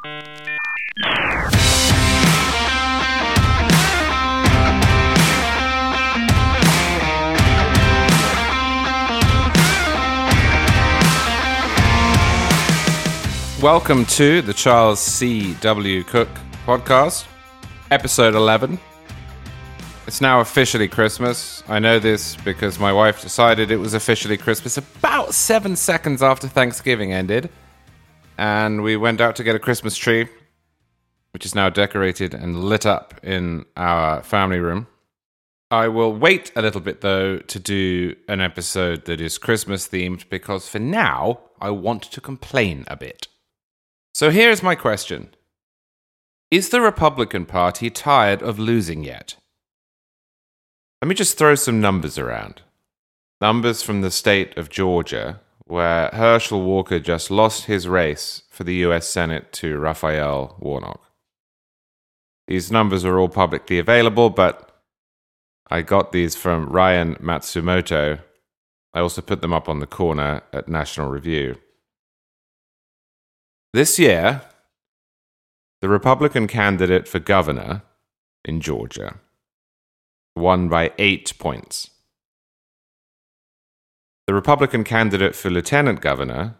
Welcome to the Charles C. W. Cook podcast, episode 11. It's now officially Christmas. I know this because my wife decided it was officially Christmas about seven seconds after Thanksgiving ended. And we went out to get a Christmas tree, which is now decorated and lit up in our family room. I will wait a little bit though to do an episode that is Christmas themed because for now I want to complain a bit. So here's my question Is the Republican Party tired of losing yet? Let me just throw some numbers around. Numbers from the state of Georgia, where Herschel Walker just lost his race for the US Senate to Raphael Warnock. These numbers are all publicly available, but I got these from Ryan Matsumoto. I also put them up on the corner at National Review. This year, the Republican candidate for governor in Georgia won by eight points. The Republican candidate for lieutenant governor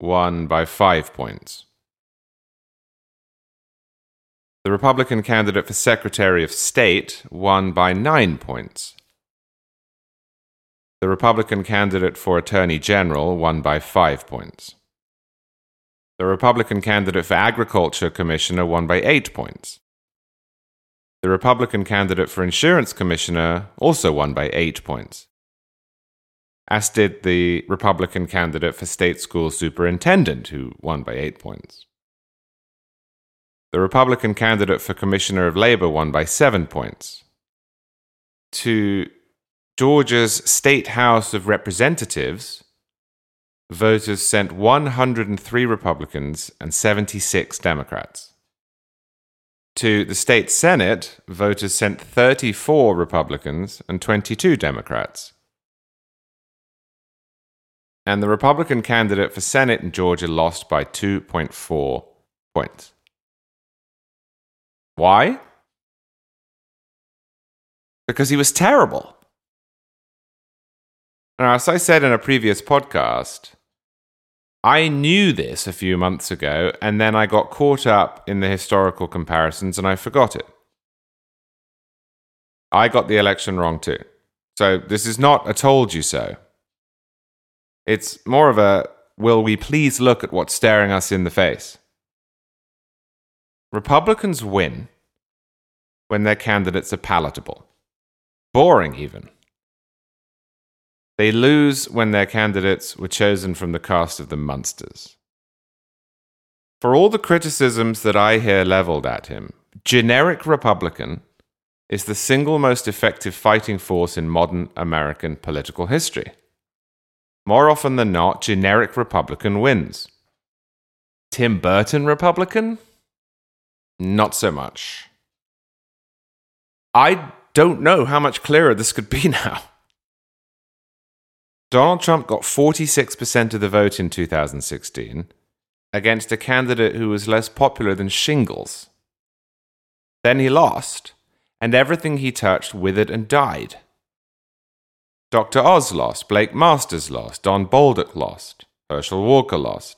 won by five points. The Republican candidate for Secretary of State won by nine points. The Republican candidate for Attorney General won by five points. The Republican candidate for Agriculture Commissioner won by eight points. The Republican candidate for Insurance Commissioner also won by eight points, as did the Republican candidate for State School Superintendent, who won by eight points. The Republican candidate for Commissioner of Labor won by seven points. To Georgia's State House of Representatives, voters sent 103 Republicans and 76 Democrats. To the state Senate, voters sent 34 Republicans and 22 Democrats. And the Republican candidate for Senate in Georgia lost by 2.4 points. Why? Because he was terrible. Now, as I said in a previous podcast, I knew this a few months ago, and then I got caught up in the historical comparisons and I forgot it. I got the election wrong too. So this is not a told you so. It's more of a will we please look at what's staring us in the face? Republicans win when their candidates are palatable, boring even. They lose when their candidates were chosen from the cast of the Munsters. For all the criticisms that I hear leveled at him, generic Republican is the single most effective fighting force in modern American political history. More often than not, generic Republican wins. Tim Burton Republican? Not so much. I don't know how much clearer this could be now. Donald Trump got 46% of the vote in 2016 against a candidate who was less popular than shingles. Then he lost, and everything he touched withered and died. Dr. Oz lost, Blake Masters lost, Don Bolduc lost, Herschel Walker lost.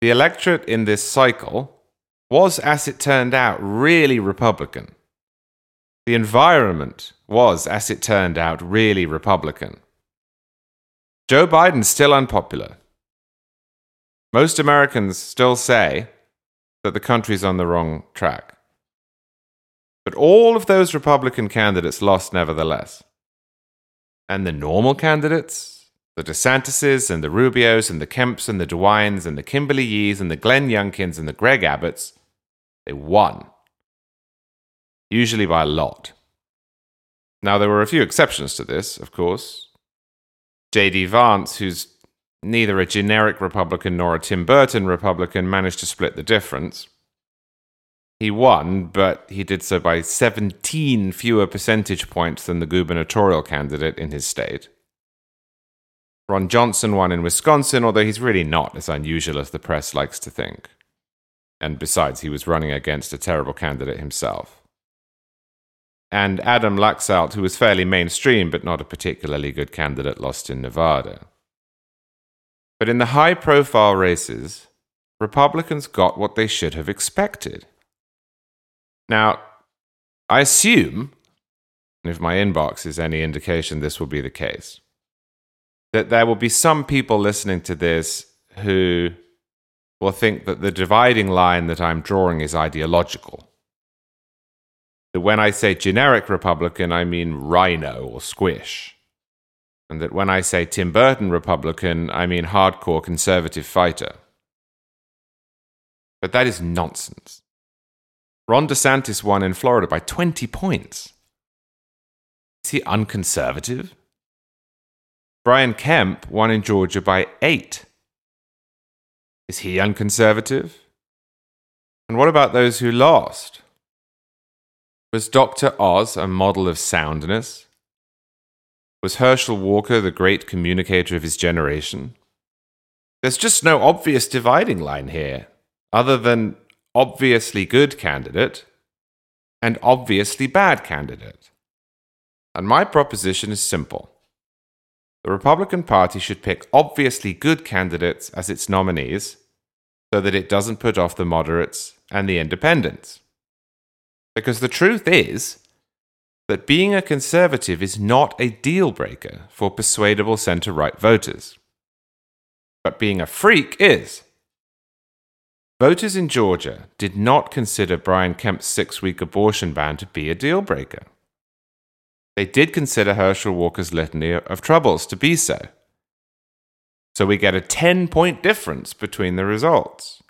The electorate in this cycle was, as it turned out, really Republican. The environment was, as it turned out, really Republican. Joe Biden's still unpopular. Most Americans still say that the country's on the wrong track. But all of those Republican candidates lost nevertheless. And the normal candidates, the DeSantises and the Rubios and the Kemps and the DeWines and the Kimberly Yees and the Glenn Youngkins and the Greg Abbotts, they won. Usually by a lot. Now, there were a few exceptions to this, of course. J.D. Vance, who's neither a generic Republican nor a Tim Burton Republican, managed to split the difference. He won, but he did so by 17 fewer percentage points than the gubernatorial candidate in his state. Ron Johnson won in Wisconsin, although he's really not as unusual as the press likes to think. And besides, he was running against a terrible candidate himself. And Adam Laxalt, who was fairly mainstream but not a particularly good candidate, lost in Nevada. But in the high profile races, Republicans got what they should have expected. Now, I assume, if my inbox is any indication, this will be the case, that there will be some people listening to this who will think that the dividing line that I'm drawing is ideological. That when I say generic Republican, I mean RINO or squish. And that when I say Tim Burton Republican, I mean hardcore conservative fighter. But that is nonsense. Ron DeSantis won in Florida by 20 points. Is he unconservative? Brian Kemp won in Georgia by 8. Is he unconservative? And what about those who lost? Was Dr. Oz a model of soundness? Was Herschel Walker the great communicator of his generation? There's just no obvious dividing line here, other than obviously good candidate and obviously bad candidate. And my proposition is simple. The Republican Party should pick obviously good candidates as its nominees so that it doesn't put off the moderates and the independents. Because the truth is that being a conservative is not a deal breaker for persuadable centre right voters. But being a freak is. Voters in Georgia did not consider Brian Kemp's six week abortion ban to be a deal breaker. They did consider Herschel Walker's litany of troubles to be so. So we get a 10 point difference between the results.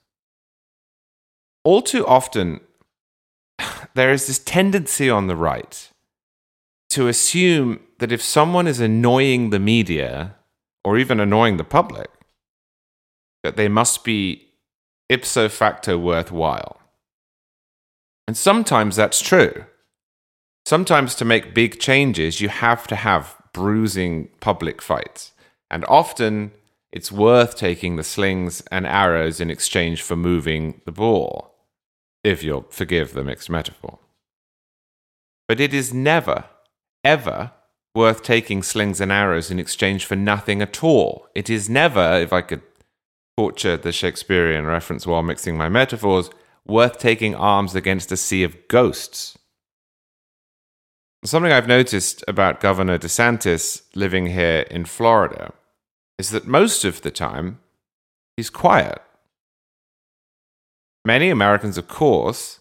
All too often, there is this tendency on the right to assume that if someone is annoying the media or even annoying the public, that they must be ipso facto worthwhile. And sometimes that's true. Sometimes to make big changes, you have to have bruising public fights. And often it's worth taking the slings and arrows in exchange for moving the ball, if you'll forgive the mixed metaphor. But it is never, ever worth taking slings and arrows in exchange for nothing at all. It is never, if I could torture the Shakespearean reference while mixing my metaphors, worth taking arms against a sea of ghosts. Something I've noticed about Governor DeSantis living here in Florida is that most of the time he's quiet. Many Americans, of course,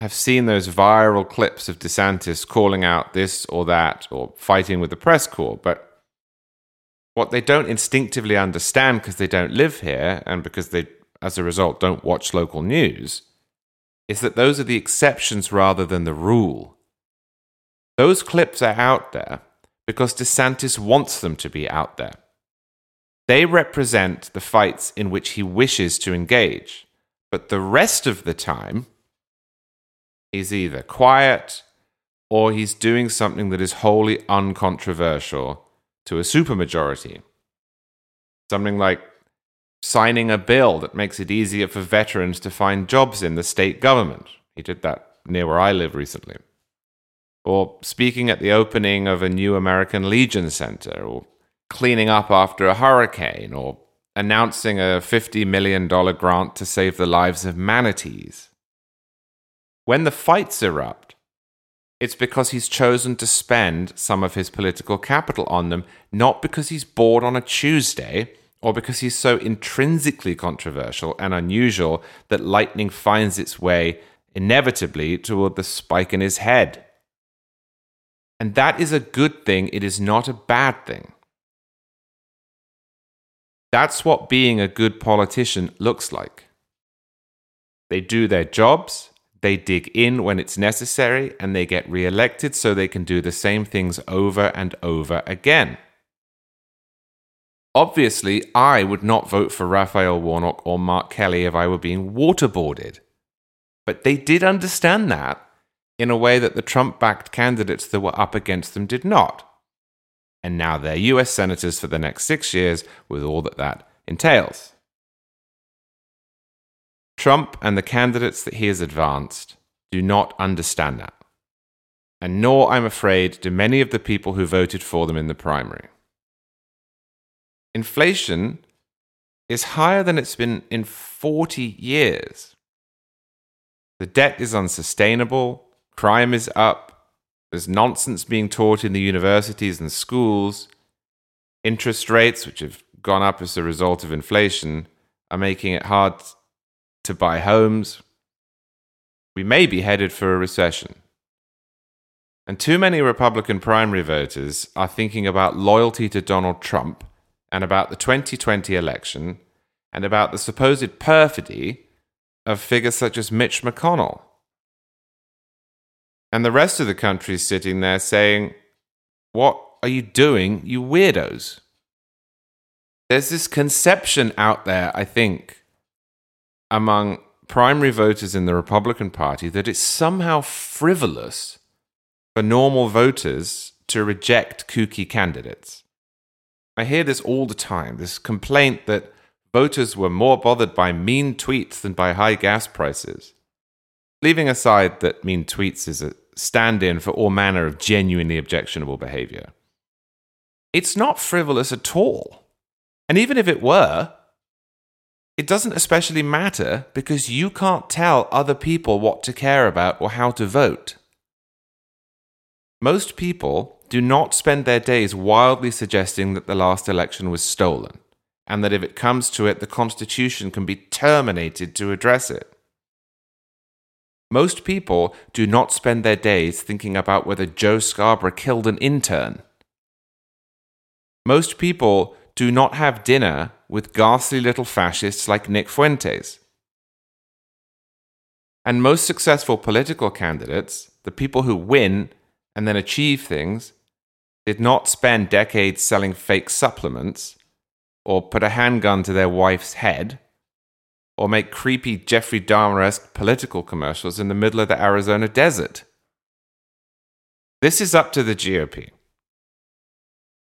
have seen those viral clips of DeSantis calling out this or that or fighting with the press corps, but what they don't instinctively understand because they don't live here and because they, as a result, don't watch local news is that those are the exceptions rather than the rule. Those clips are out there because DeSantis wants them to be out there. They represent the fights in which he wishes to engage, but the rest of the time, he's either quiet or he's doing something that is wholly uncontroversial to a supermajority. Something like signing a bill that makes it easier for veterans to find jobs in the state government. He did that near where I live recently. Or speaking at the opening of a new American Legion Center, or cleaning up after a hurricane, or announcing a $50 million grant to save the lives of manatees. When the fights erupt, it's because he's chosen to spend some of his political capital on them, not because he's bored on a Tuesday or because he's so intrinsically controversial and unusual that lightning finds its way inevitably toward the spike in his head. And that is a good thing, it is not a bad thing. That's what being a good politician looks like. They do their jobs, they dig in when it's necessary and they get re-elected so they can do the same things over and over again. Obviously, I would not vote for Raphael Warnock or Mark Kelly if I were being waterboarded. But they did understand that in a way that the Trump backed candidates that were up against them did not. And now they're US senators for the next six years with all that that entails. Trump and the candidates that he has advanced do not understand that. And nor, I'm afraid, do many of the people who voted for them in the primary. Inflation is higher than it's been in 40 years. The debt is unsustainable, crime is up, there's nonsense being taught in the universities and schools, interest rates, which have gone up as a result of inflation, are making it hard to buy homes. We may be headed for a recession. And too many Republican primary voters are thinking about loyalty to Donald Trump and about the 2020 election and about the supposed perfidy of figures such as Mitch McConnell. And the rest of the country is sitting there saying, What are you doing, you weirdos? There's this conception out there, I think, among primary voters in the Republican Party that it's somehow frivolous for normal voters to reject kooky candidates. I hear this all the time this complaint that voters were more bothered by mean tweets than by high gas prices. Leaving aside that mean tweets is a stand in for all manner of genuinely objectionable behavior. It's not frivolous at all. And even if it were, it doesn't especially matter because you can't tell other people what to care about or how to vote. Most people do not spend their days wildly suggesting that the last election was stolen, and that if it comes to it, the Constitution can be terminated to address it. Most people do not spend their days thinking about whether Joe Scarborough killed an intern. Most people do not have dinner with ghastly little fascists like Nick Fuentes. And most successful political candidates, the people who win and then achieve things, did not spend decades selling fake supplements, or put a handgun to their wife's head, or make creepy Jeffrey Dahmer esque political commercials in the middle of the Arizona desert. This is up to the GOP.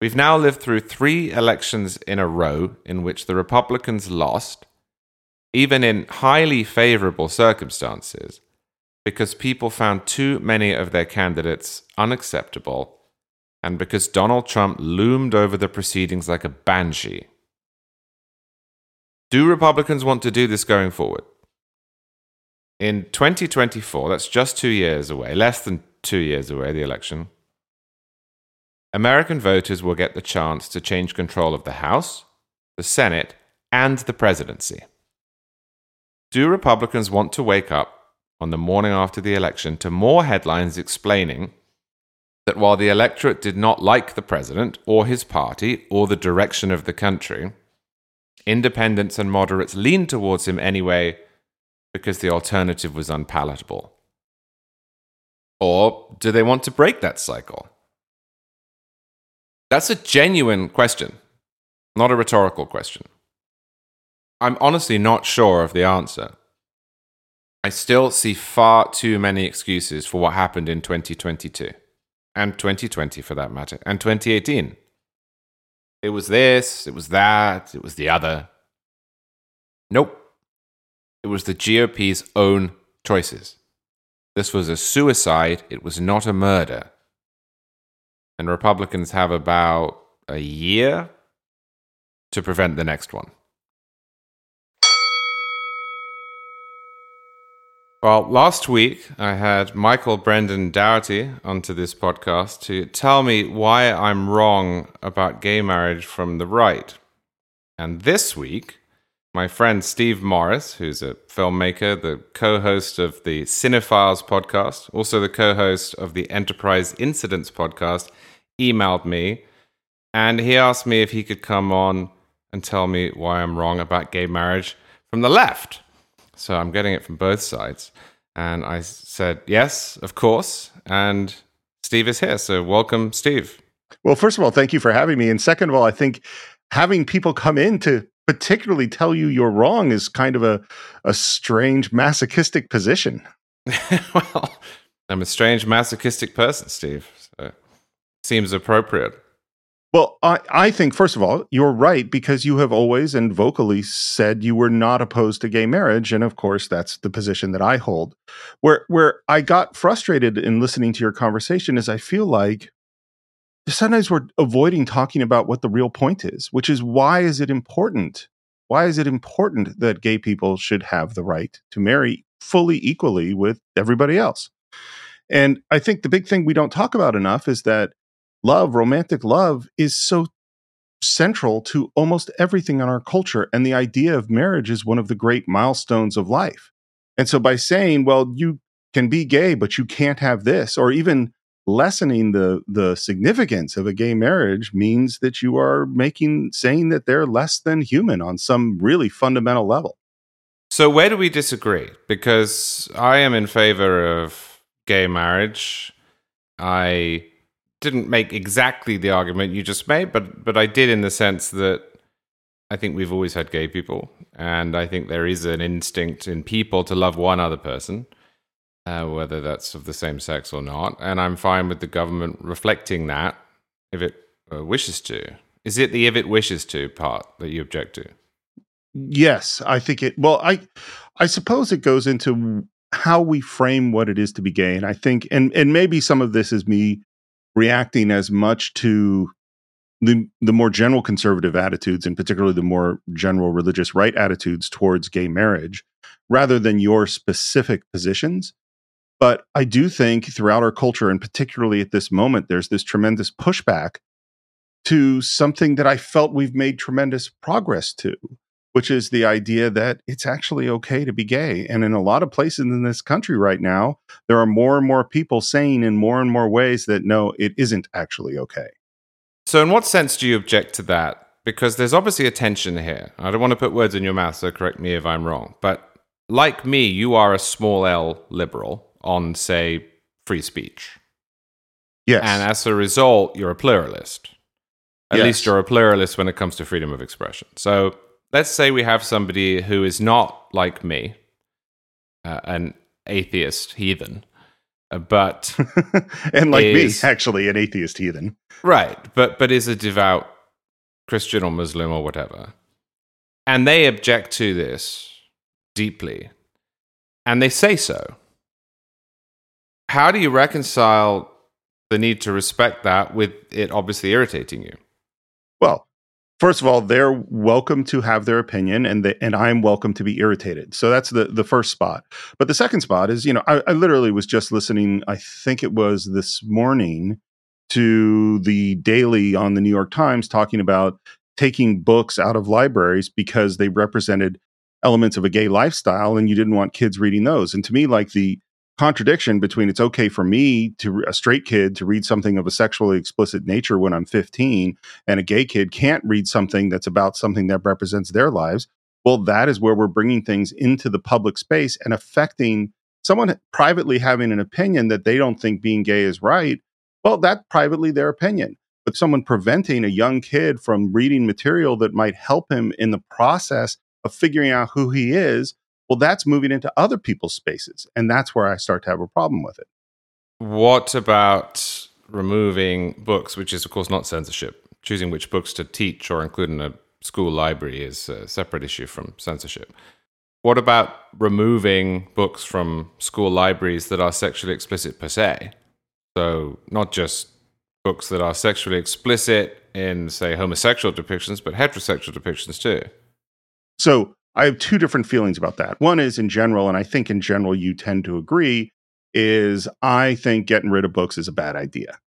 We've now lived through three elections in a row in which the Republicans lost, even in highly favorable circumstances, because people found too many of their candidates unacceptable and because Donald Trump loomed over the proceedings like a banshee. Do Republicans want to do this going forward? In 2024, that's just two years away, less than two years away, the election, American voters will get the chance to change control of the House, the Senate, and the presidency. Do Republicans want to wake up on the morning after the election to more headlines explaining that while the electorate did not like the president or his party or the direction of the country, independents and moderates leaned towards him anyway because the alternative was unpalatable? Or do they want to break that cycle? That's a genuine question, not a rhetorical question. I'm honestly not sure of the answer. I still see far too many excuses for what happened in 2022 and 2020 for that matter, and 2018. It was this, it was that, it was the other. Nope. It was the GOP's own choices. This was a suicide, it was not a murder. And Republicans have about a year to prevent the next one. Well, last week I had Michael Brendan Dougherty onto this podcast to tell me why I'm wrong about gay marriage from the right. And this week, my friend Steve Morris, who's a filmmaker, the co host of the Cinephiles podcast, also the co host of the Enterprise Incidents podcast, emailed me and he asked me if he could come on and tell me why I'm wrong about gay marriage from the left. So I'm getting it from both sides. And I said, yes, of course. And Steve is here. So welcome, Steve. Well, first of all, thank you for having me. And second of all, I think having people come in to particularly tell you you're wrong is kind of a, a strange masochistic position. well, I'm a strange masochistic person, Steve. So seems appropriate. Well, I, I think, first of all, you're right because you have always and vocally said you were not opposed to gay marriage. And of course, that's the position that I hold. Where, where I got frustrated in listening to your conversation is I feel like sometimes we're avoiding talking about what the real point is, which is why is it important? Why is it important that gay people should have the right to marry fully equally with everybody else? And I think the big thing we don't talk about enough is that love, romantic love, is so central to almost everything in our culture. And the idea of marriage is one of the great milestones of life. And so by saying, well, you can be gay, but you can't have this, or even lessening the the significance of a gay marriage means that you are making saying that they're less than human on some really fundamental level. So where do we disagree? Because I am in favor of gay marriage. I didn't make exactly the argument you just made, but but I did in the sense that I think we've always had gay people, and I think there is an instinct in people to love one other person, uh, whether that's of the same sex or not. And I'm fine with the government reflecting that if it uh, wishes to. Is it the if it wishes to part that you object to? Yes, I think it. Well, I I suppose it goes into how we frame what it is to be gay, and I think, and and maybe some of this is me reacting as much to the the more general conservative attitudes and particularly the more general religious right attitudes towards gay marriage rather than your specific positions. But i do think throughout our culture and particularly at this moment there's this tremendous pushback to something that i felt we've made tremendous progress to which is the idea that it's actually okay to be gay. And in a lot of places in this country right now, there are more and more people saying in more and more ways that no, it isn't actually okay. So, in what sense do you object to that? Because there's obviously a tension here. I don't want to put words in your mouth, so correct me if I'm wrong. But like me, you are a small L liberal on, say, free speech. Yes. And as a result, you're a pluralist. At yes. least you're a pluralist when it comes to freedom of expression. So, let's say we have somebody who is not like me, uh, an atheist heathen, uh, but and like is, me, actually, an atheist heathen, right? But but is a devout Christian or Muslim or whatever, and they object to this deeply, and they say so. How do you reconcile the need to respect that with it obviously irritating you? Well, first of all, they're welcome to have their opinion, and and I'm welcome to be irritated. So that's the the first spot. But the second spot is, you know, I, I literally was just listening. I think it was this morning to the Daily on the New York Times talking about taking books out of libraries because they represented elements of a gay lifestyle, and you didn't want kids reading those. And to me, like the contradiction between it's okay for me to a straight kid to read something of a sexually explicit nature when I'm 15 and a gay kid can't read something that's about something that represents their lives well that is where we're bringing things into the public space and affecting someone privately having an opinion that they don't think being gay is right well that's privately their opinion. But someone preventing a young kid from reading material that might help him in the process of figuring out who he is well, that's moving into other people's spaces. And that's where I start to have a problem with it. What about removing books, which is, of course, not censorship? Choosing which books to teach or include in a school library is a separate issue from censorship. What about removing books from school libraries that are sexually explicit per se? So, not just books that are sexually explicit in, say, homosexual depictions, but heterosexual depictions too. So, I have two different feelings about that. One is in general, and I think in general you tend to agree, is I think getting rid of books is a bad idea.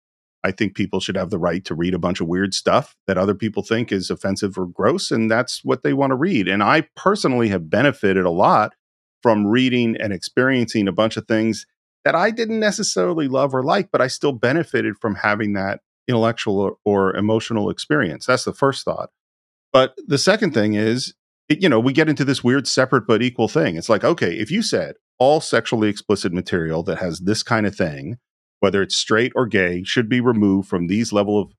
I think people should have the right to read a bunch of weird stuff that other people think is offensive or gross, and that's what they want to read. And I personally have benefited a lot from reading and experiencing a bunch of things that I didn't necessarily love or like, but I still benefited from having that intellectual or, or emotional experience. That's the first thought. But the second thing is it, you know, we get into this weird separate but equal thing. It's like, okay, if you said all sexually explicit material that has this kind of thing, whether it's straight or gay, should be removed from these level of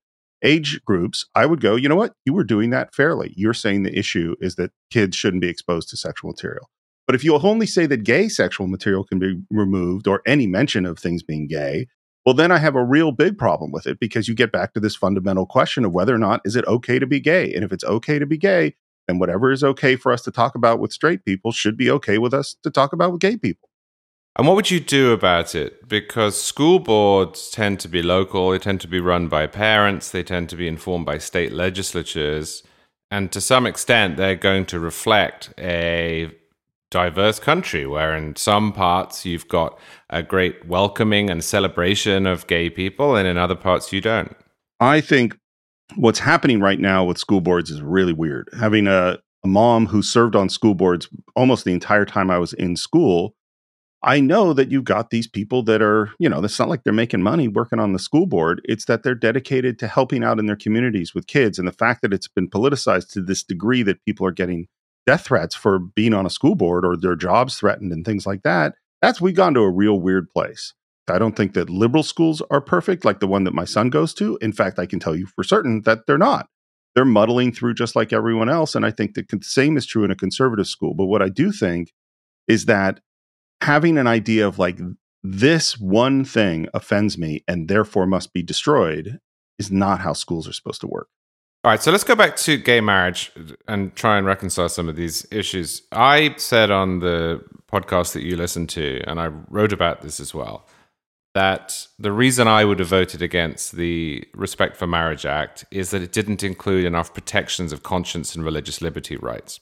age groups, I would go, you know what? You were doing that fairly. You're saying the issue is that kids shouldn't be exposed to sexual material. But if you only say that gay sexual material can be removed or any mention of things being gay, well, then I have a real big problem with it because you get back to this fundamental question of whether or not is it okay to be gay? And if it's okay to be gay, then whatever is okay for us to talk about with straight people should be okay with us to talk about with gay people. And what would you do about it? Because school boards tend to be local, they tend to be run by parents, they tend to be informed by state legislatures, and to some extent, they're going to reflect a diverse country where in some parts you've got a great welcoming and celebration of gay people and in other parts you don't i think what's happening right now with school boards is really weird having a, a mom who served on school boards almost the entire time i was in school I know that you've got these people that are, you know, it's not like they're making money working on the school board. It's that they're dedicated to helping out in their communities with kids. And the fact that it's been politicized to this degree that people are getting death threats for being on a school board or their jobs threatened and things like that, that's we've gone to a real weird place. I don't think that liberal schools are perfect, like the one that my son goes to. In fact, I can tell you for certain that they're not. They're muddling through just like everyone else. And I think the same is true in a conservative school. But what I do think is that having an idea of like, this one thing offends me and therefore must be destroyed is not how schools are supposed to work. All right, so let's go back to gay marriage uh, and try and reconcile some of these issues. I said on the podcast that you listened to, and I wrote about this as well, that the reason I would have voted against the Respect for Marriage Act is that it didn't include enough protections of conscience and religious liberty rights.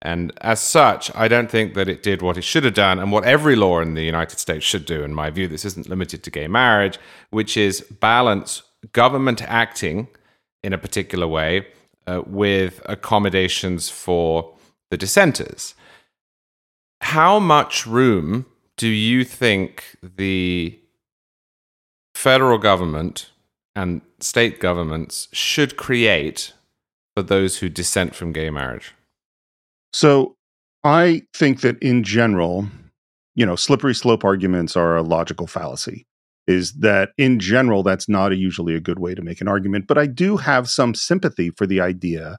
And as such, I don't think that it did what it should have done and what every law in the United States should do, in my view. This isn't limited to gay marriage, which is balance government acting in a particular way uh, with accommodations for the dissenters. How much room do you think the federal government and state governments should create for those who dissent from gay marriage? So I think that in general, you know, slippery slope arguments are a logical fallacy is that in general that's not a, usually a good way to make an argument but i do have some sympathy for the idea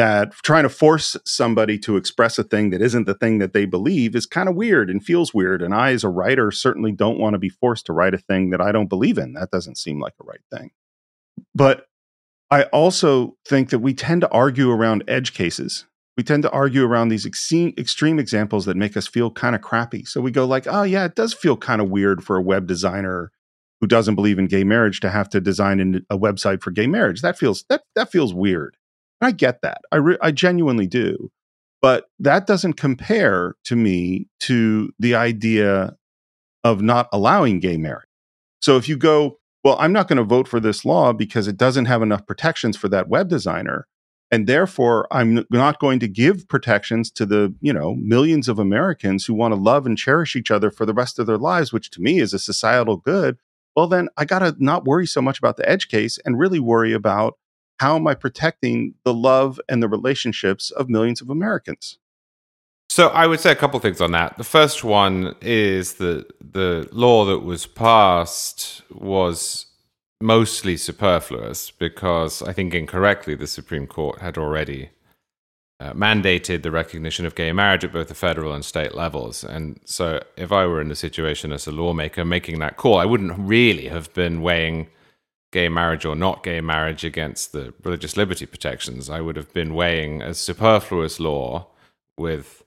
that trying to force somebody to express a thing that isn't the thing that they believe is kind of weird and feels weird and i as a writer certainly don't want to be forced to write a thing that i don't believe in that doesn't seem like a right thing but i also think that we tend to argue around edge cases we tend to argue around these extreme examples that make us feel kind of crappy. So we go like, "Oh yeah, it does feel kind of weird for a web designer who doesn't believe in gay marriage to have to design a website for gay marriage. That feels that that feels weird. I get that. I re- I genuinely do. But that doesn't compare to me to the idea of not allowing gay marriage. So if you go, well, I'm not going to vote for this law because it doesn't have enough protections for that web designer and therefore i'm not going to give protections to the you know millions of americans who want to love and cherish each other for the rest of their lives which to me is a societal good well, then I got to not worry so much about the edge case and really worry about how am I protecting the love and the relationships of millions of Americans. So I would say a couple things on that. The first one is that the law that was passed was mostly superfluous because I think incorrectly the Supreme Court had already uh, mandated the recognition of gay marriage at both the federal and state levels. And so, if I were in the situation as a lawmaker making that call, I wouldn't really have been weighing gay marriage or not gay marriage against the religious liberty protections. I would have been weighing a superfluous law with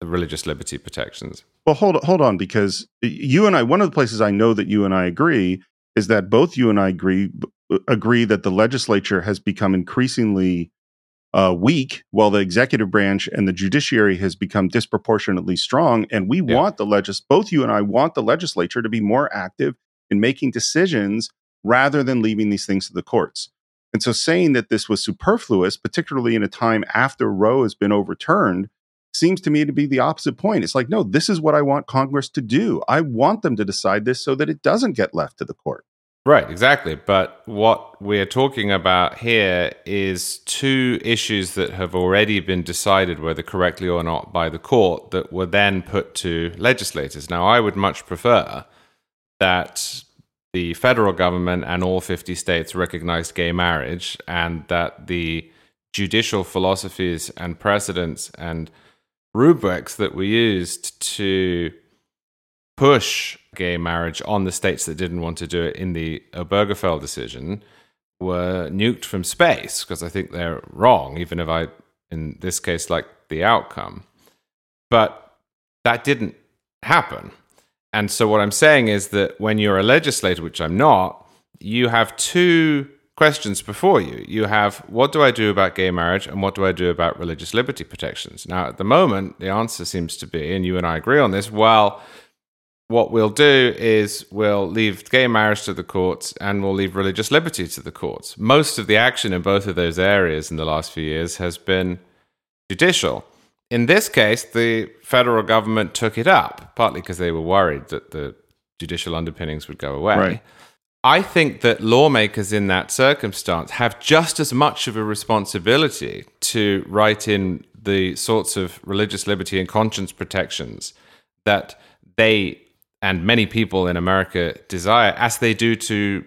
the religious liberty protections. Well, hold hold on, because you and I, one of the places I know that you and I agree is that both you and I agree agree that the legislature has become increasingly uh, weak, while the executive branch and the judiciary has become disproportionately strong. And we yeah. want the legis both you and I want the legislature to be more active in making decisions rather than leaving these things to the courts. And so saying that this was superfluous, particularly in a time after Roe has been overturned, seems to me to be the opposite point. It's like, no, this is what I want Congress to do. I want them to decide this so that it doesn't get left to the court. Right, exactly. But what we're talking about here is two issues that have already been decided, whether correctly or not, by the court that were then put to legislators. Now, I would much prefer that the federal government and all 50 states recognized gay marriage and that the judicial philosophies and precedents and rubrics that were used to push gay marriage on the states that didn't want to do it in the Obergefell decision were nuked from space because I think they're wrong, even if I, in this case, like the outcome. But that didn't happen. And so what I'm saying is that when you're a legislator, which I'm not, you have two questions before you. You have what do I do about gay marriage and what do I do about religious liberty protections? Now, at the moment, the answer seems to be, and you and I agree on this, well, what we'll do is we'll leave gay marriage to the courts and we'll leave religious liberty to the courts. Most of the action in both of those areas in the last few years has been judicial. In this case, the federal government took it up, partly because they were worried that the judicial underpinnings would go away. Right. I think that lawmakers in that circumstance have just as much of a responsibility to write in the sorts of religious liberty and conscience protections that they and many people in America desire as they do to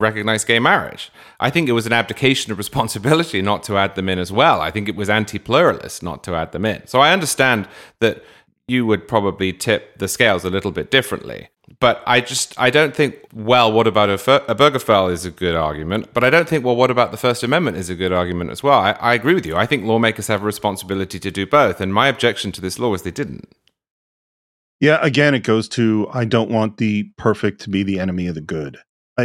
recognize gay marriage. I think it was an abdication of responsibility not to add them in as well. I think it was anti pluralist not to add them in. So I understand that you would probably tip the scales a little bit differently. But I just, I don't think, well, what about a, Obergefell is a good argument. But I don't think, well, what about the First Amendment is a good argument as well. I, I agree with you. I think lawmakers have a responsibility to do both. And my objection to this law is they didn't. Yeah, again, it goes to I don't want the perfect to be the enemy of the good.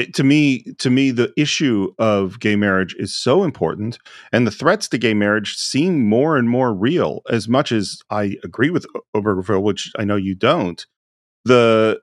To me, to me, the issue of gay marriage is so important, and the threats to gay marriage seem more and more real. As much as I agree with Obergefell, which I know you don't, the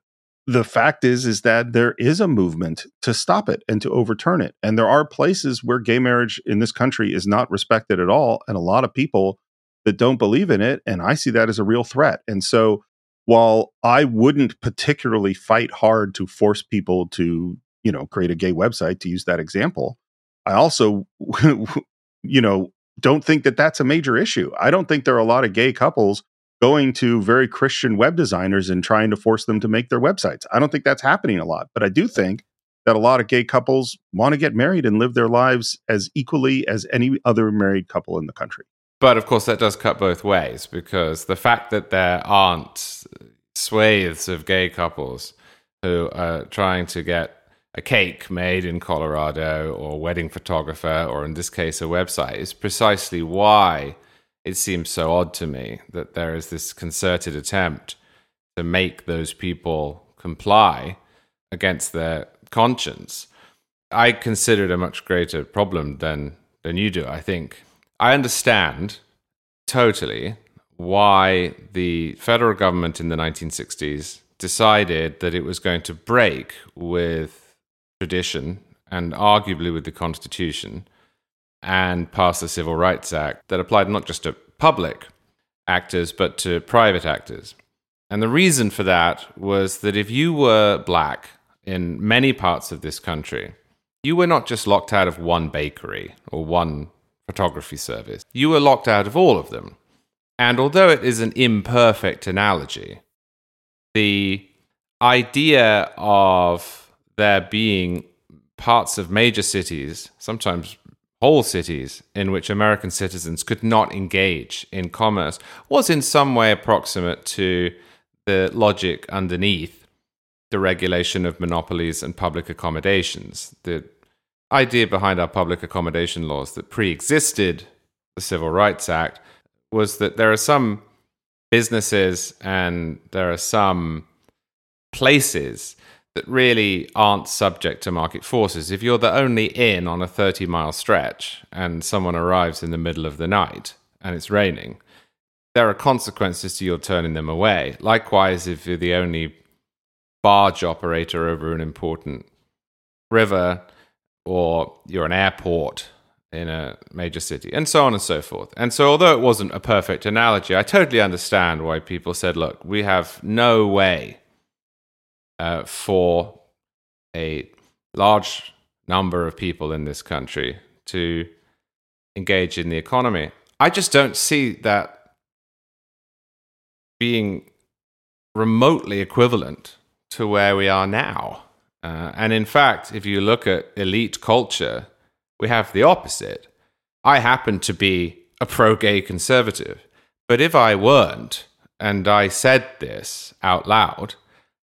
the fact is is that there is a movement to stop it and to overturn it, and there are places where gay marriage in this country is not respected at all, and a lot of people that don't believe in it, and I see that as a real threat. And so, while I wouldn't particularly fight hard to force people to you know create a gay website to use that example i also you know don't think that that's a major issue. I don't think there are a lot of gay couples going to very christian web designers and trying to force them to make their websites. I don't think that's happening a lot but i do think that a lot of gay couples want to get married and live their lives as equally as any other married couple in the country. But of course that does cut both ways because the fact that there aren't swathes of gay couples who are trying to get a cake made in Colorado or a wedding photographer, or in this case, a website, is precisely why it seems so odd to me that there is this concerted attempt to make those people comply against their conscience. I consider it a much greater problem than, than you do, I think. I understand totally why the federal government in the 1960s decided that it was going to break with tradition and arguably with the Constitution and passed the Civil Rights Act that applied not just to public actors but to private actors. And the reason for that was that if you were black in many parts of this country, you were not just locked out of one bakery or one photography service, you were locked out of all of them. And although it is an imperfect analogy, the idea of there being parts of major cities, sometimes whole cities, in which American citizens could not engage in commerce was in some way approximate to the logic underneath the regulation of monopolies and public accommodations. The idea behind our public accommodation laws that pre existed the Civil Rights Act was that there are some businesses and there are some places that really aren't subject to market forces. If you're the only inn on a 30 mile stretch and someone arrives in the middle of the night and it's raining, there are consequences to your turning them away. Likewise, if you're the only barge operator over an important river or you're an airport in a major city, and so on and so forth. And so, although it wasn't a perfect analogy, I totally understand why people said, look, we have no way uh, for a large number of people in this country to engage in the economy. I just don't see that being remotely equivalent to where we are now. Uh, and in fact, if you look at elite culture, we have the opposite. I happen to be a pro gay conservative, but if I weren't, and I said this out loud,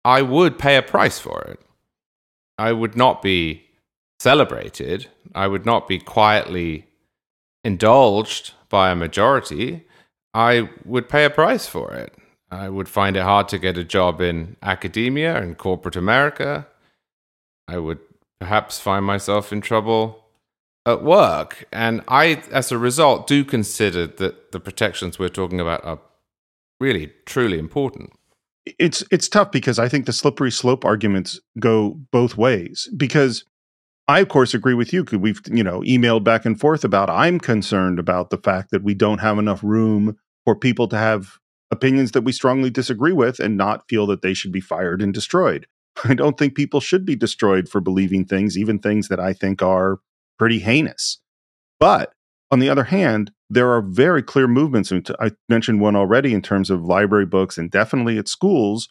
I would pay a price for it. I would not be celebrated. I would not be quietly indulged by a majority. I would pay a price for it. I would find it hard to get a job in academia and corporate America. I would perhaps find myself in trouble at work. And I, as a result, do consider that the protections we're talking about are really, truly important. It's it's tough because I think the slippery slope arguments go both ways. Because I, of course, agree with you. We've you know emailed back and forth about I'm concerned about the fact that we don't have enough room for people to have opinions that we strongly disagree with and not feel that they should be fired and destroyed. I don't think people should be destroyed for believing things, even things that I think are pretty heinous. But on the other hand, there are very clear movements. I mentioned one already in terms of library books and definitely at schools,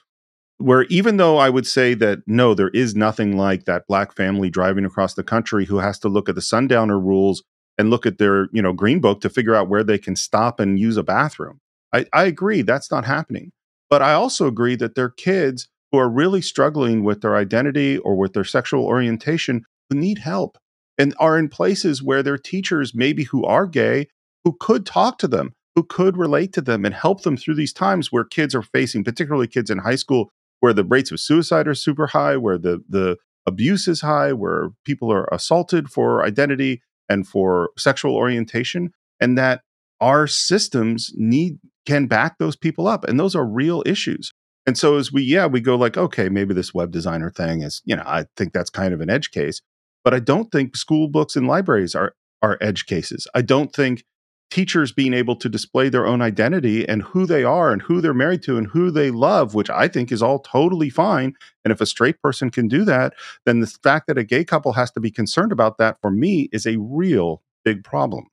where even though I would say that no, there is nothing like that black family driving across the country who has to look at the sundowner rules and look at their, you know, green book to figure out where they can stop and use a bathroom. I, I agree that's not happening. But I also agree that there are kids who are really struggling with their identity or with their sexual orientation who need help and are in places where their teachers, maybe who are gay, who could talk to them, who could relate to them and help them through these times where kids are facing, particularly kids in high school, where the rates of suicide are super high, where the, the abuse is high, where people are assaulted for identity and for sexual orientation, and that our systems need can back those people up. And those are real issues. And so as we, yeah, we go like, okay, maybe this web designer thing is, you know, I think that's kind of an edge case. But I don't think school books and libraries are are edge cases. I don't think teachers being able to display their own identity and who they are and who they're married to and who they love, which I think is all totally fine. And if a straight person can do that, then the fact that a gay couple has to be concerned about that for me is a real big problem.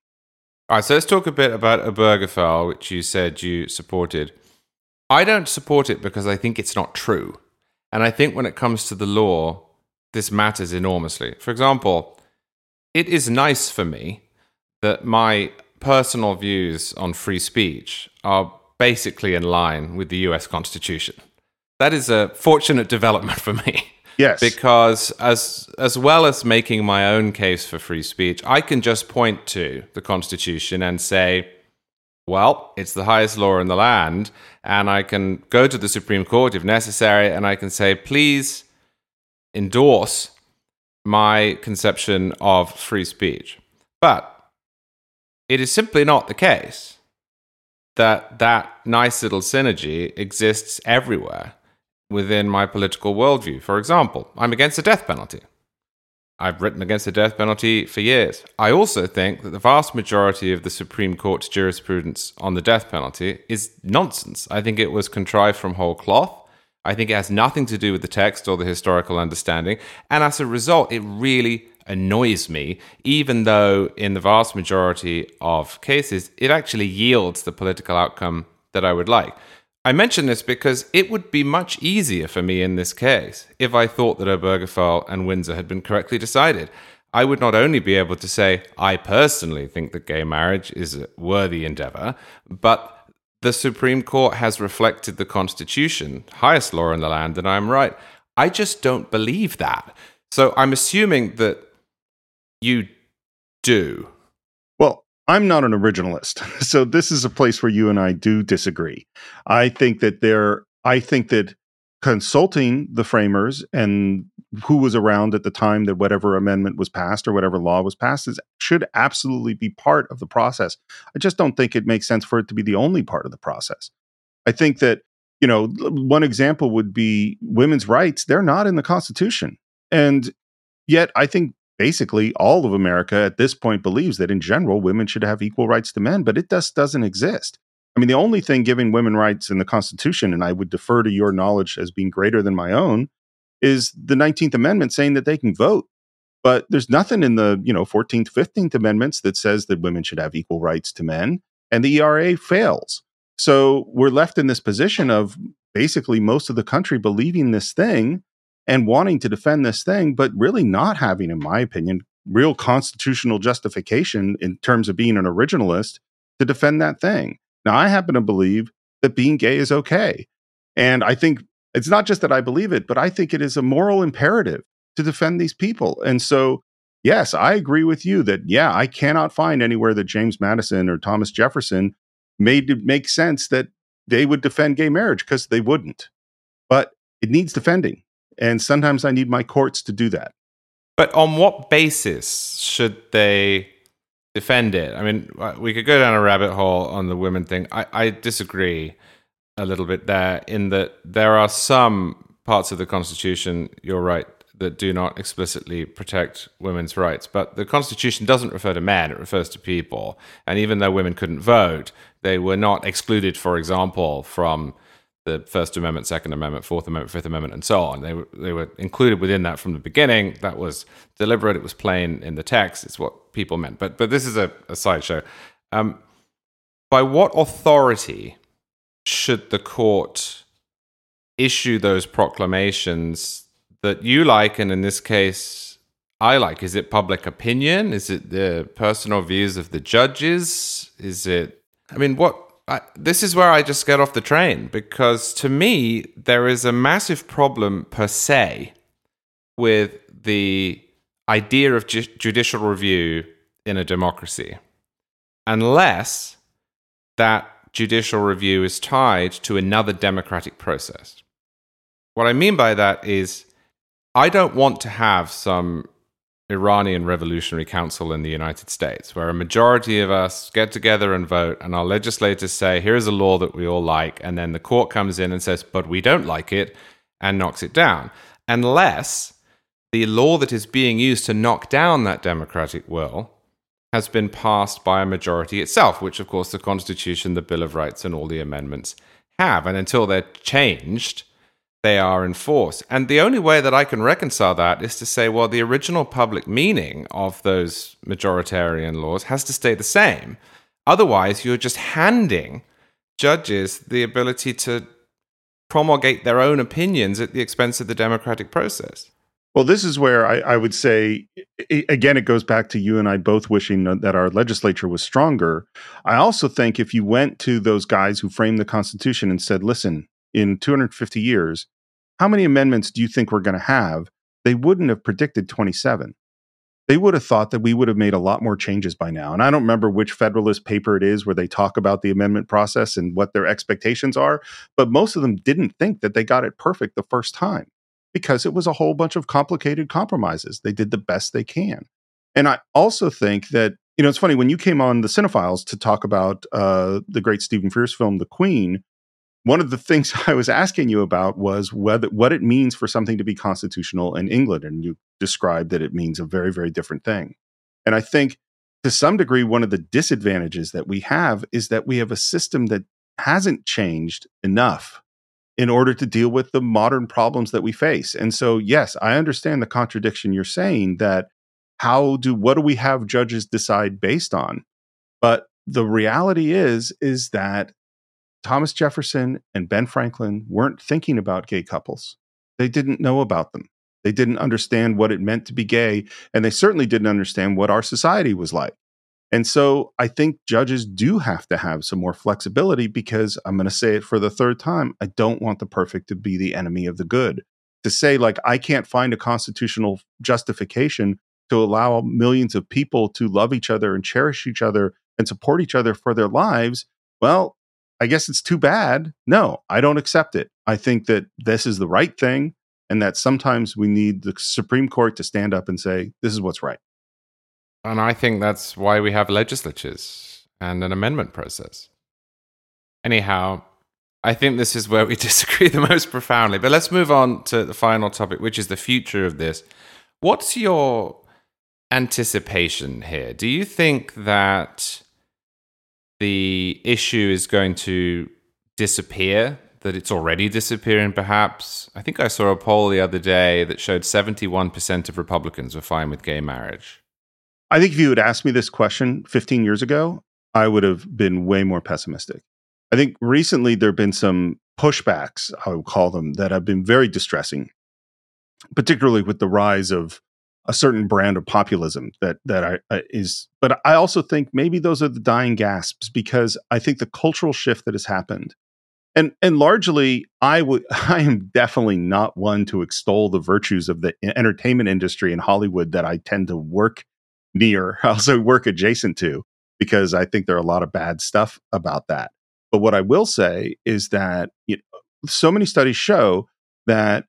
All right, so let's talk a bit about a Obergefell, which you said you supported. I don't support it because I think it's not true. And I think when it comes to the law, this matters enormously. For example, it is nice for me that my personal views on free speech are basically in line with the US Constitution. That is a fortunate development for me. Yes. Because as as well as making my own case for free speech, I can just point to the Constitution and say, well, it's the highest law in the land, and I can go to the Supreme Court if necessary, and I can say, please endorse my conception of free speech. But it is simply not the case that that nice little synergy exists everywhere within my political worldview. For example, I'm against the death penalty. I've written against the death penalty for years. I also think that the vast majority of the Supreme Court's jurisprudence on the death penalty is nonsense. I think it was contrived from whole cloth. I think it has nothing to do with the text or the historical understanding. And as a result, it really annoys me, even though in the vast majority of cases, it actually yields the political outcome that I would like. I mention this because it would be much easier for me in this case if I thought that Obergefell and Windsor had been correctly decided. I would not only be able to say, I personally think that gay marriage is a worthy endeavor, but the Supreme Court has reflected the Constitution, highest law in the land, and I'm right. I just don't believe that. So I'm assuming that you do. Well, I'm not an originalist. So this is a place where you and I do disagree. I think that there I think that consulting the framers and who was around at the time that whatever amendment was passed or whatever law was passed is, should absolutely be part of the process. I just don't think it makes sense for it to be the only part of the process. I think that, you know, one example would be women's rights. They're not in the Constitution. And yet, I think basically all of America at this point believes that in general, women should have equal rights to men, but it just doesn't exist. I mean, the only thing giving women rights in the Constitution, and I would defer to your knowledge as being greater than my own, is the 19th Amendment saying that they can vote. But there's nothing in the, you know, 14th, 15th Amendments that says that women should have equal rights to men. And the ERA fails. So we're left in this position of basically most of the country believing this thing and wanting to defend this thing, but really not having, in my opinion, real constitutional justification in terms of being an originalist to defend that thing. Now, I happen to believe that being gay is okay. And I think It's not just that I believe it, but I think it is a moral imperative to defend these people. And so, yes, I agree with you that, yeah, I cannot find anywhere that James Madison or Thomas Jefferson made it make sense that they would defend gay marriage because they wouldn't. But it needs defending. And sometimes I need my courts to do that. But on what basis should they defend it? I mean, uh, we could go down a rabbit hole on the women thing. I, I disagree a little bit there in that there are some parts of the Constitution, you're right, that do not explicitly protect women's rights. But the Constitution doesn't refer to men, it refers to people. And even though women couldn't vote, they were not excluded, for example, from the First Amendment, Second Amendment, Fourth Amendment, Fifth Amendment, and so on. They were, they were included within that from the beginning. That was deliberate. It was plain in the text. It's what people meant. But but this is a, a sideshow. Um, by what authority should the court issue those proclamations that you like, and in this case, I like? Is it public opinion? Is it the personal views of the judges? Is it? I mean, what I, this is where I just get off the train because to me, there is a massive problem per se with the idea of ju- judicial review in a democracy, unless that judicial review is tied to another democratic process. What I mean by that is, I don't want to have some Iranian Revolutionary Council in the United States, where a majority of us get together and vote, and our legislators say, here's a law that we all like, and then the court comes in and says, but we don't like it, and knocks it down. Unless the law that is being used to knock down that democratic will has been passed by a majority itself, which, of course, the Constitution, the Bill of Rights, and all the amendments have. And until they're changed, they are in force. And the only way that I can reconcile that is to say, well, the original public meaning of those majoritarian laws has to stay the same. Otherwise, you're just handing judges the ability to promulgate their own opinions at the expense of the democratic process. Well, this is where I, I, would say, again, it goes back to you and I both wishing that our legislature was stronger. I also think if you went to those guys who framed the Constitution and said, listen, in 250 years, how many amendments do you think we're going to have? They wouldn't have predicted 27. They would have thought that we would have made a lot more changes by now. And I don't remember which Federalist paper it is where they talk about the amendment process and what their expectations are, but most of them didn't think that they got it perfect the first time because it was a whole bunch of complicated compromises. They did the best they can. And I also think that, you know, it's funny when you came on the Cine-Files to talk about uh, the great Stephen Frears film, The Queen, one of the things I was asking you about was whether what it means for something to be constitutional in England, and you described that it means a very, very different thing. And I think to some degree, one of the disadvantages that we have is that we have a system that hasn't changed enough in order to deal with the modern problems that we face. And so, yes, I understand the contradiction you're saying that how do what do we have judges decide based on? But the reality is is that Thomas Jefferson and Ben Franklin weren't thinking about gay couples. They didn't know about them. They didn't understand what it meant to be gay, and they certainly didn't understand what our society was like. And so I think judges do have to have some more flexibility because I'm going to say it for the third time. I don't want the perfect to be the enemy of the good. To say, like, I can't find a constitutional justification to allow millions of people to love each other and cherish each other and support each other for their lives, well, I guess it's too bad. No, I don't accept it. I think that this is the right thing and that sometimes we need the Supreme Court to stand up and say, this is what's right. And I think that's why we have legislatures and an amendment process. Anyhow, I think this is where we disagree the most profoundly. But let's move on to the final topic, which is the future of this. What's your anticipation here? Do you think that the issue is going to disappear, that it's already disappearing, perhaps. I think I saw a poll the other day that showed 71% of Republicans were fine with gay marriage. I think if you had asked me this question 15 years ago, I would have been way more pessimistic. I think recently there have been some pushbacks, I would call them, that have been very distressing, particularly with the rise of a certain brand of populism that that I, uh, is. But I also think maybe those are the dying gasps because I think the cultural shift that has happened and and largely i would i am definitely not one to extol the virtues of the entertainment industry in hollywood that i tend to work near also work adjacent to because i think there are a lot of bad stuff about that but what i will say is that you know, so many studies show that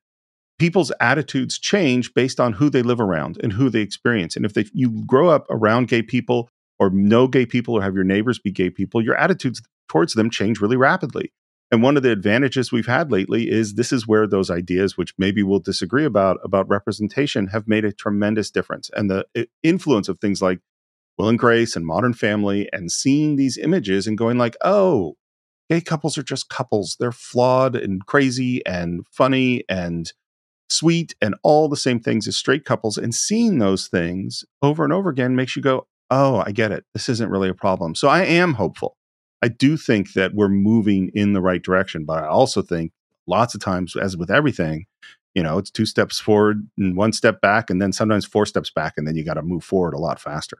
people's attitudes change based on who they live around and who they experience and if they, you grow up around gay people or know gay people or have your neighbors be gay people your attitudes towards them change really rapidly and one of the advantages we've had lately is this is where those ideas, which maybe we'll disagree about, about representation, have made a tremendous difference. And the influence of things like Will and Grace and Modern Family and seeing these images and going like, oh, gay couples are just couples. They're flawed and crazy and funny and sweet and all the same things as straight couples. And seeing those things over and over again makes you go, oh, I get it. This isn't really a problem. So I am hopeful I do think that we're moving in the right direction, but I also think lots of times, as with everything, you know, it's two steps forward and one step back, and then sometimes four steps back, and then you got to move forward a lot faster.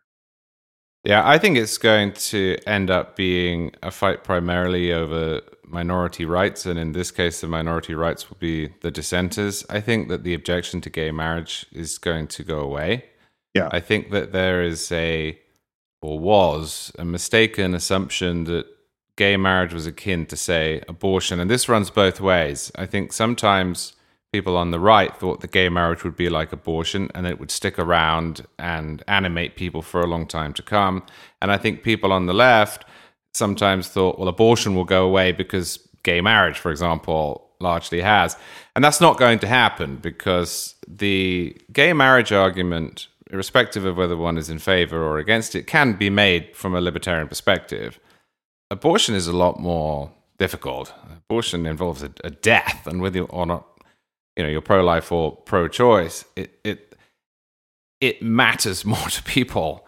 Yeah, I think it's going to end up being a fight primarily over minority rights, and in this case, the minority rights will be the dissenters. I think that the objection to gay marriage is going to go away. Yeah, I think that there is a or was a mistaken assumption that gay marriage was akin to, say, abortion. And this runs both ways. I think sometimes people on the right thought that gay marriage would be like abortion and it would stick around and animate people for a long time to come. And I think people on the left sometimes thought, well, abortion will go away because gay marriage, for example, largely has. And that's not going to happen because the gay marriage argument, irrespective of whether one is in favor or against it, can be made from a libertarian perspective abortion is a lot more difficult. Abortion involves a, a death, and whether or not you know you're pro-life or pro-choice, it it it matters more to people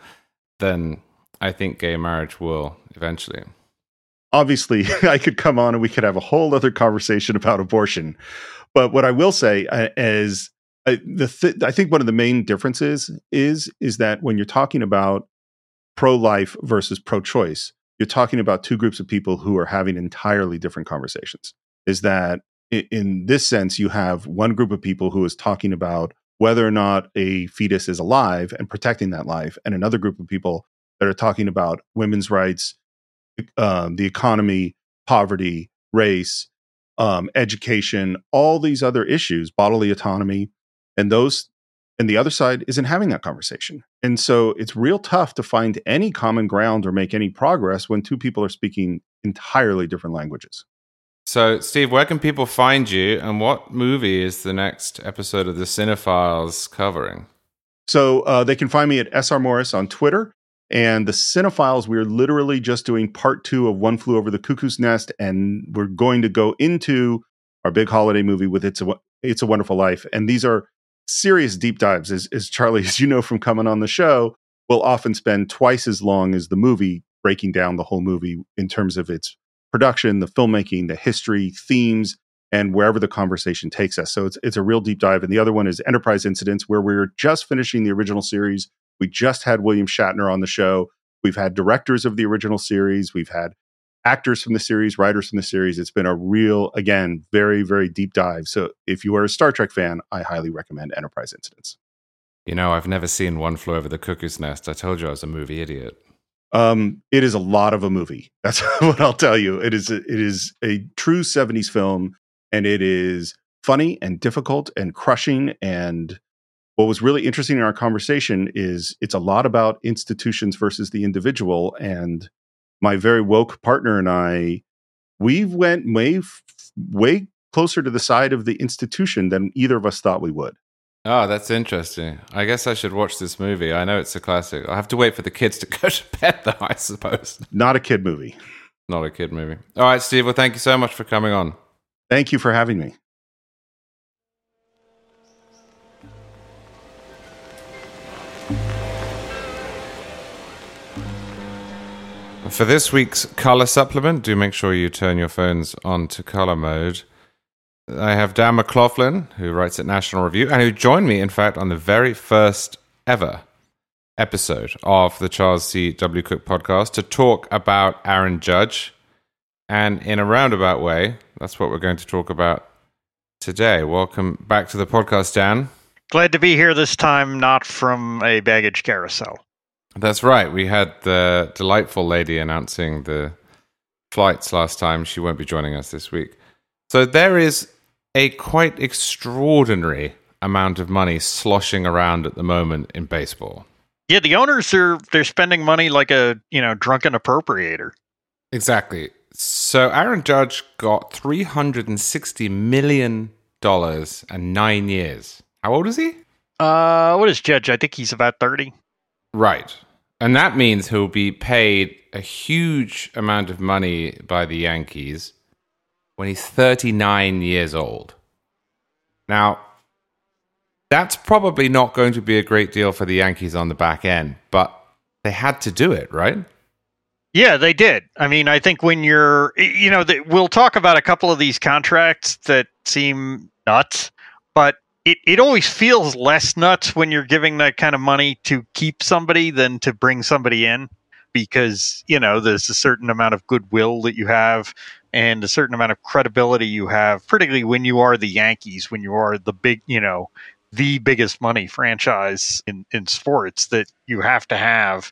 than I think gay marriage will eventually. Obviously, I could come on and we could have a whole other conversation about abortion. But what I will say uh, is uh, the th- I think one of the main differences is is that when you're talking about pro-life versus pro-choice, you're talking about two groups of people who are having entirely different conversations. Is that in this sense, you have one group of people who is talking about whether or not a fetus is alive and protecting that life, and another group of people that are talking about women's rights, um, the economy, poverty, race, um, education, all these other issues, bodily autonomy, and those and the other side isn't having that conversation. And so it's real tough to find any common ground or make any progress when two people are speaking entirely different languages. So, Steve, where can people find you and what movie is the next episode of the Cinephiles covering? So, uh, they can find me at SR Morris on Twitter. And the Cinephiles, we're literally just doing part two of One Flew Over the Cuckoo's Nest. And we're going to go into our big holiday movie with It's a, it's a Wonderful Life. And these are serious deep dives, as, as Charlie, as you know from coming on the show, will often spend twice as long as the movie breaking down the whole movie in terms of its production, the filmmaking, the history, themes, and wherever the conversation takes us. So it's it's a real deep dive. And the other one is Enterprise Incidents, where we're just finishing the original series. We just had William Shatner on the show. We've had directors of the original series. We've had actors from the series, writers from the series. It's been a real, again, very, very deep dive. So if you are a Star Trek fan, I highly recommend Enterprise Incidents. You know, I've never seen One Flew Over the Cuckoo's Nest. I told you I was a movie idiot. Um, it is a lot of a movie. That's what I'll tell you. It is a, it is a true '70s film, and it is funny and difficult and crushing. And what was really interesting in our conversation is it's a lot about institutions versus the individual, and my very woke partner and I, we went way, way closer to the side of the institution than either of us thought we would. Oh, that's interesting. I guess I should watch this movie. I know it's a classic. I have to wait for the kids to go to bed, though, I suppose. Not a kid movie. Not a kid movie. All right, Steve. Well, thank you so much for coming on. Thank you for having me. For this week's color supplement, do make sure you turn your phones on to color mode. I have Dan McLaughlin, who writes at National Review, and who joined me, in fact, on the very first ever episode of the Charles C. W. Cook podcast to talk about Aaron Judge. And in a roundabout way, That's what we're going to talk about today. Welcome back to the podcast, Dan. Glad to be here this time, not from a baggage carousel. That's right. We had the delightful lady announcing the flights last time. She won't be joining us this week. So there is a quite extraordinary amount of money sloshing around at the moment in baseball. Yeah, the owners are they're spending money like a you know drunken appropriator. Exactly. So Aaron Judge got three hundred and sixty million dollars and nine years. How old is he? Uh, what is Judge? I think he's about thirty. Right, and that means he'll be paid a huge amount of money by the Yankees when he's thirty nine years old. Now, that's probably not going to be a great deal for the Yankees on the back end, but they had to do it, right? Yeah, they did. I mean, I think when you're, you know, the, we'll talk about a couple of these contracts that seem nuts, but it, it always feels less nuts when you're giving that kind of money to keep somebody than to bring somebody in because, you know, there's a certain amount of goodwill that you have and a certain amount of credibility you have, particularly when you are the Yankees, when you are the big, you know, the biggest money franchise in, in sports that you have to have.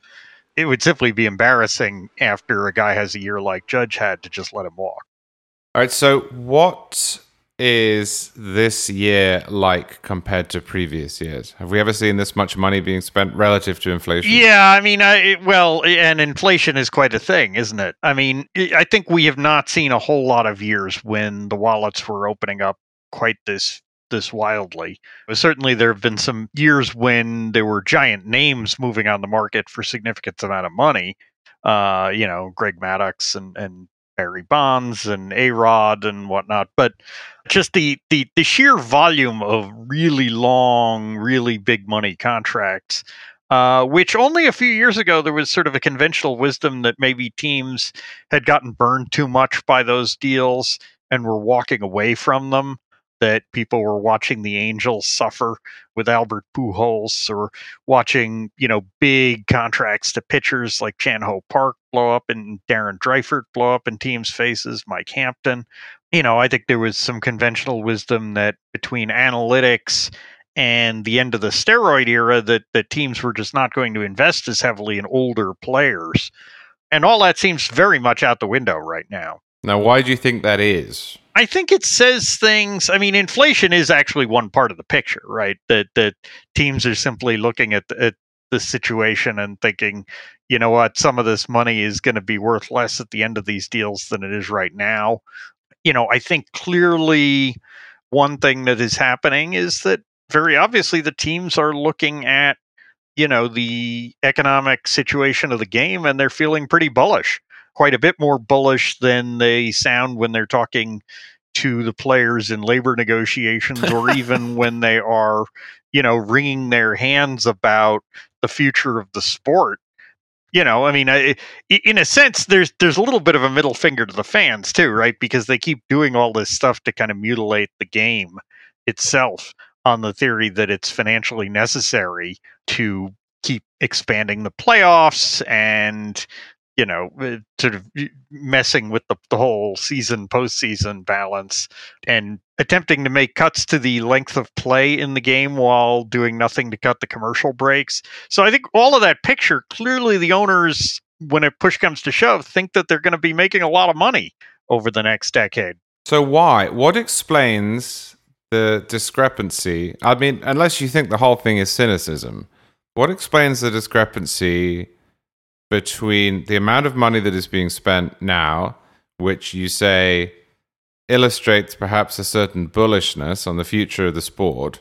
It would simply be embarrassing after a guy has a year like Judge had to just let him walk. All right. So, what is this year like compared to previous years? Have we ever seen this much money being spent relative to inflation? Yeah, I mean, I well, and inflation is quite a thing, isn't it? I mean, I think we have not seen a whole lot of years when the wallets were opening up quite this this wildly. Certainly, there have been some years when there were giant names moving on the market for significant amount of money. Uh, you know, Greg Maddux and and Barry Bonds and A Rod and whatnot. But just the, the the sheer volume of really long, really big money contracts. Uh, which only a few years ago there was sort of a conventional wisdom that maybe teams had gotten burned too much by those deals and were walking away from them that people were watching the Angels suffer with Albert Pujols or watching, you know, big contracts to pitchers like Chan Ho Park blow up and Darren Dreifort blow up in teams' faces, Mike Hampton. You know, I think there was some conventional wisdom that between analytics and the end of the steroid era that, that teams were just not going to invest as heavily in older players. And all that seems very much out the window right now. Now, why do you think that is? I think it says things. I mean, inflation is actually one part of the picture, right? That that teams are simply looking at at the situation and thinking, you know what, some of this money is going to be worth less at the end of these deals than it is right now. You know, I think clearly one thing that is happening is that very obviously the teams are looking at you know the economic situation of the game and they're feeling pretty bullish quite a bit more bullish than they sound when they're talking to the players in labor negotiations or even when they are, you know, wringing their hands about the future of the sport. You know, I mean, I, in a sense, there's there's a little bit of a middle finger to the fans too, right? Because they keep doing all this stuff to kind of mutilate the game itself on the theory that it's financially necessary to keep expanding the playoffs and you know, uh, sort of messing with the, the whole season postseason balance and attempting to make cuts to the length of play in the game while doing nothing to cut the commercial breaks. So I think all of that picture clearly the owners, when a push comes to shove, think that they're going to be making a lot of money over the next decade. So why? What explains the discrepancy? I mean, unless you think the whole thing is cynicism, what explains the discrepancy between the amount of money that is being spent now, which you say illustrates perhaps a certain bullishness on the future of the sport,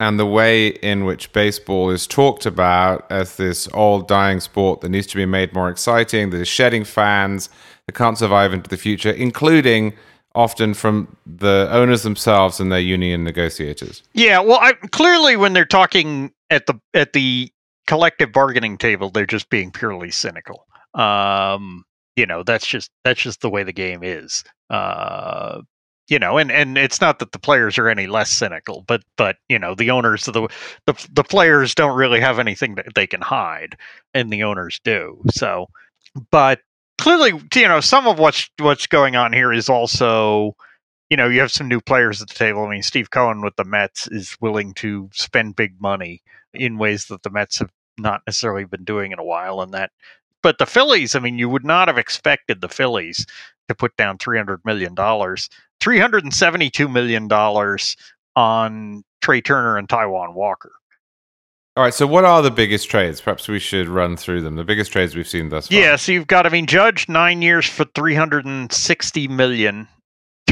and the way in which baseball is talked about as this old dying sport that needs to be made more exciting, that is shedding fans that can't survive into the future, including often from the owners themselves and their union negotiators. Yeah, well, I, clearly when they're talking at the at the collective bargaining table, they're just being purely cynical. Um, you know, that's just that's just the way the game is. Uh, you know, and and it's not that the players are any less cynical, but but you know, the owners of the the the players don't really have anything that they can hide, and the owners do. So, but clearly, you know, some of what's what's going on here is also, you know, you have some new players at the table. I mean, Steve Cohen with the Mets is willing to spend big money in ways that the Mets have not necessarily been doing in a while, and that. But the Phillies, I mean, you would not have expected the Phillies to put down three hundred million dollars, three hundred and seventy-two million dollars on Trea Turner and Taijuan Walker. All right. So, what are the biggest trades? Perhaps we should run through them. The biggest trades we've seen thus far. Yeah. So you've got, I mean, Judge nine years for three hundred and sixty million.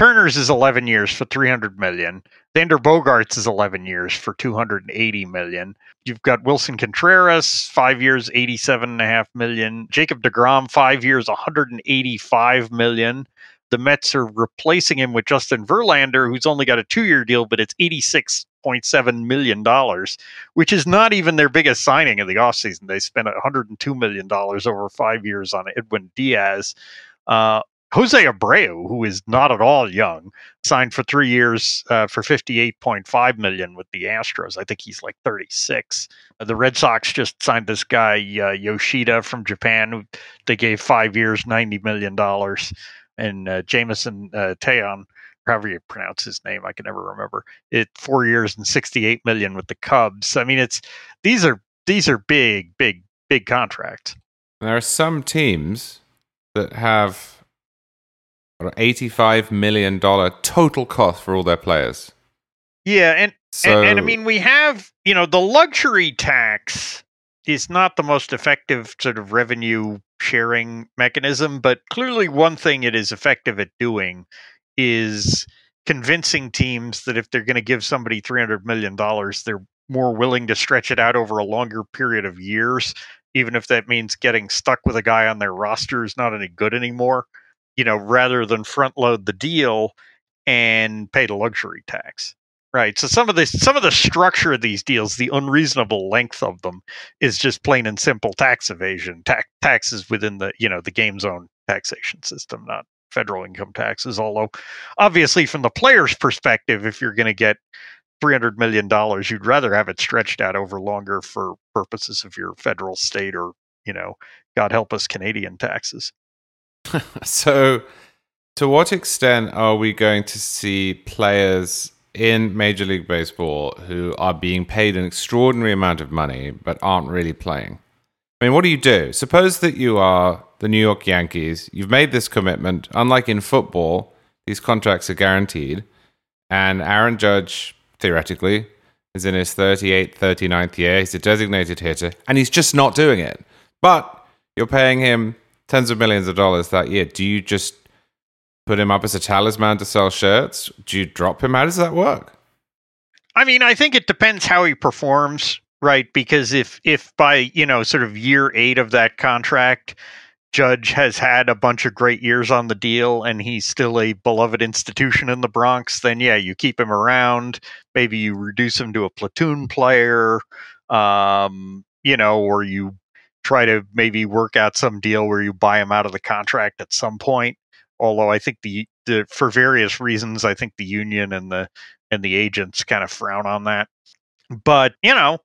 Turner's is eleven years for three hundred million. Xander Bogaerts is eleven years for two hundred and eighty million. You've got Willson Contreras, five years, eighty-seven and a half million. Jacob deGrom, five years, one hundred and eighty-five million. The Mets are replacing him with Justin Verlander, who's only got a two-year deal, but it's eighty-six $1.7 million, which is not even their biggest signing of the offseason. They spent $102 million over five years on Edwin Diaz. Uh, Jose Abreu, who is not at all young, signed for three years uh, for fifty-eight point five million with the Astros. I think he's like thirty-six. Uh, the Red Sox just signed this guy uh, Yoshida from Japan. Who they gave five years, ninety million dollars, and uh, Jameson uh, Taillon however you pronounce his name, I can never remember. It four years and sixty eight million with the Cubs. I mean, it's these are these are big, big, big contracts. There are some teams that have eighty five million dollar total cost for all their players. Yeah, and, so, and and I mean we have you know the luxury tax is not the most effective sort of revenue sharing mechanism, but clearly one thing it is effective at doing is convincing teams that if they're going to give somebody $300 million, they're more willing to stretch it out over a longer period of years, even if that means getting stuck with a guy on their roster is not any good anymore, you know, rather than front load the deal and pay the luxury tax. Right. So some of the some of the structure of these deals, the unreasonable length of them, is just plain and simple tax evasion, ta- taxes within the you know the game zone taxation system, not federal income taxes. Although, obviously, from the player's perspective, if you're going to get $300 million, you'd rather have it stretched out over longer for purposes of your federal, state, or, you know, God help us, Canadian taxes. so, to what extent are we going to see players in Major League Baseball who are being paid an extraordinary amount of money but aren't really playing? I mean, what do you do? Suppose that you are the New York Yankees. You've made this commitment. Unlike in football, these contracts are guaranteed. And Aaron Judge, theoretically, is in his 38th, 39th year. He's a designated hitter, and he's just not doing it. But you're paying him tens of millions of dollars that year. Do you just put him up as a talisman to sell shirts? Do you drop him? How does that work? I mean, I think it depends how he performs, right? Because if if by, you know, sort of year 8 of that contract, Judge has had a bunch of great years on the deal and he's still a beloved institution in the Bronx, then yeah, you keep him around. Maybe you reduce him to a platoon player, um, you know, or you try to maybe work out some deal where you buy him out of the contract at some point. Although I think the, the for various reasons, I think the union and the and the agents kind of frown on that. But you know,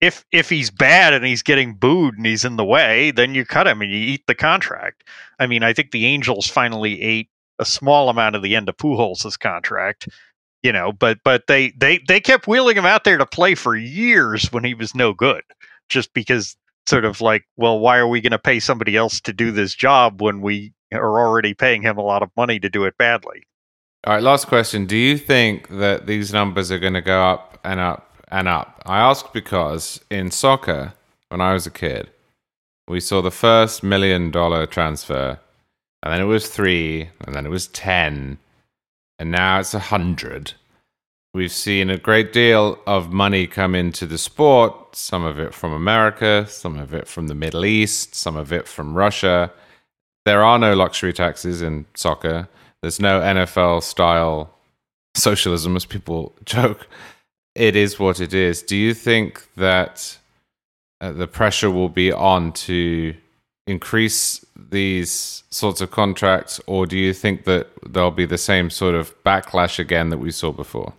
if if he's bad and he's getting booed and he's in the way, then you cut him and you eat the contract. I mean, I think the Angels finally ate a small amount of the end of Pujols' contract, you know, but but they they they kept wheeling him out there to play for years when he was no good, just because sort of like, well, why are we going to pay somebody else to do this job when we are already paying him a lot of money to do it badly? All right, last question. Do you think that these numbers are going to go up and up and up. I ask because in soccer, when I was a kid, we saw the first million dollar transfer, and then it was three, and then it was 10, and now it's a hundred. We've seen a great deal of money come into the sport, some of it from America, some of it from the Middle East, some of it from Russia. There are no luxury taxes in soccer. There's no NFL style socialism, as people joke it is what it is. Do you think that uh, the pressure will be on to increase these sorts of contracts, or do you think that there'll be the same sort of backlash again that we saw before?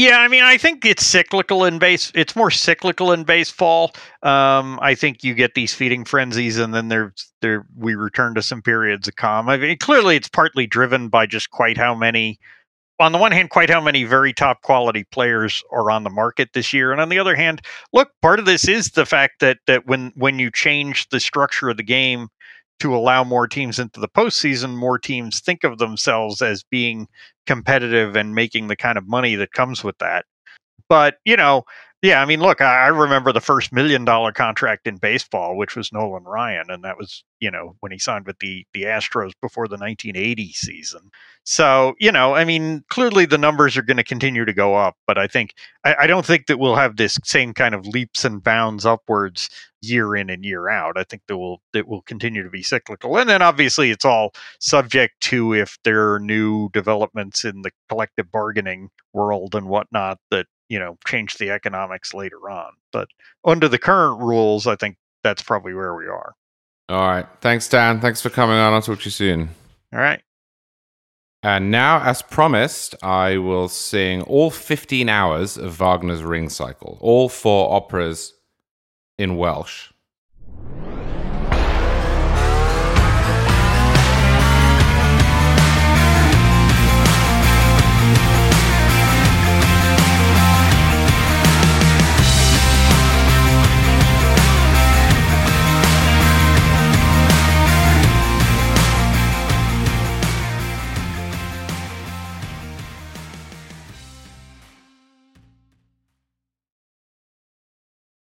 Yeah, I mean, I think it's cyclical in base. It's more cyclical in baseball. Um, I think you get these feeding frenzies, and then there's there we return to some periods of calm. I mean, clearly, it's partly driven by just quite how many. On the one hand, quite how many very top quality players are on the market this year, and on the other hand, look, part of this is the fact that that when when you change the structure of the game to allow more teams into the postseason, more teams think of themselves as being competitive and making the kind of money that comes with that. But, you know, yeah, I mean, look, I, I remember the first million dollar contract in baseball, which was Nolan Ryan, and that was, you know, when he signed with the the Astros before the 1980 season. So, you know, I mean, clearly the numbers are going to continue to go up, but I think I, I don't think that we'll have this same kind of leaps and bounds upwards year in and year out. I think that will that will continue to be cyclical, and then obviously it's all subject to if there are new developments in the collective bargaining world and whatnot that you know change the economics later on. But under the current rules, I think that's probably where we are. All right. Thanks, Dan. Thanks for coming on. I'll talk to you soon. All right. And now, as promised, I will sing all 15 hours of Wagner's Ring Cycle, all four operas in Welsh.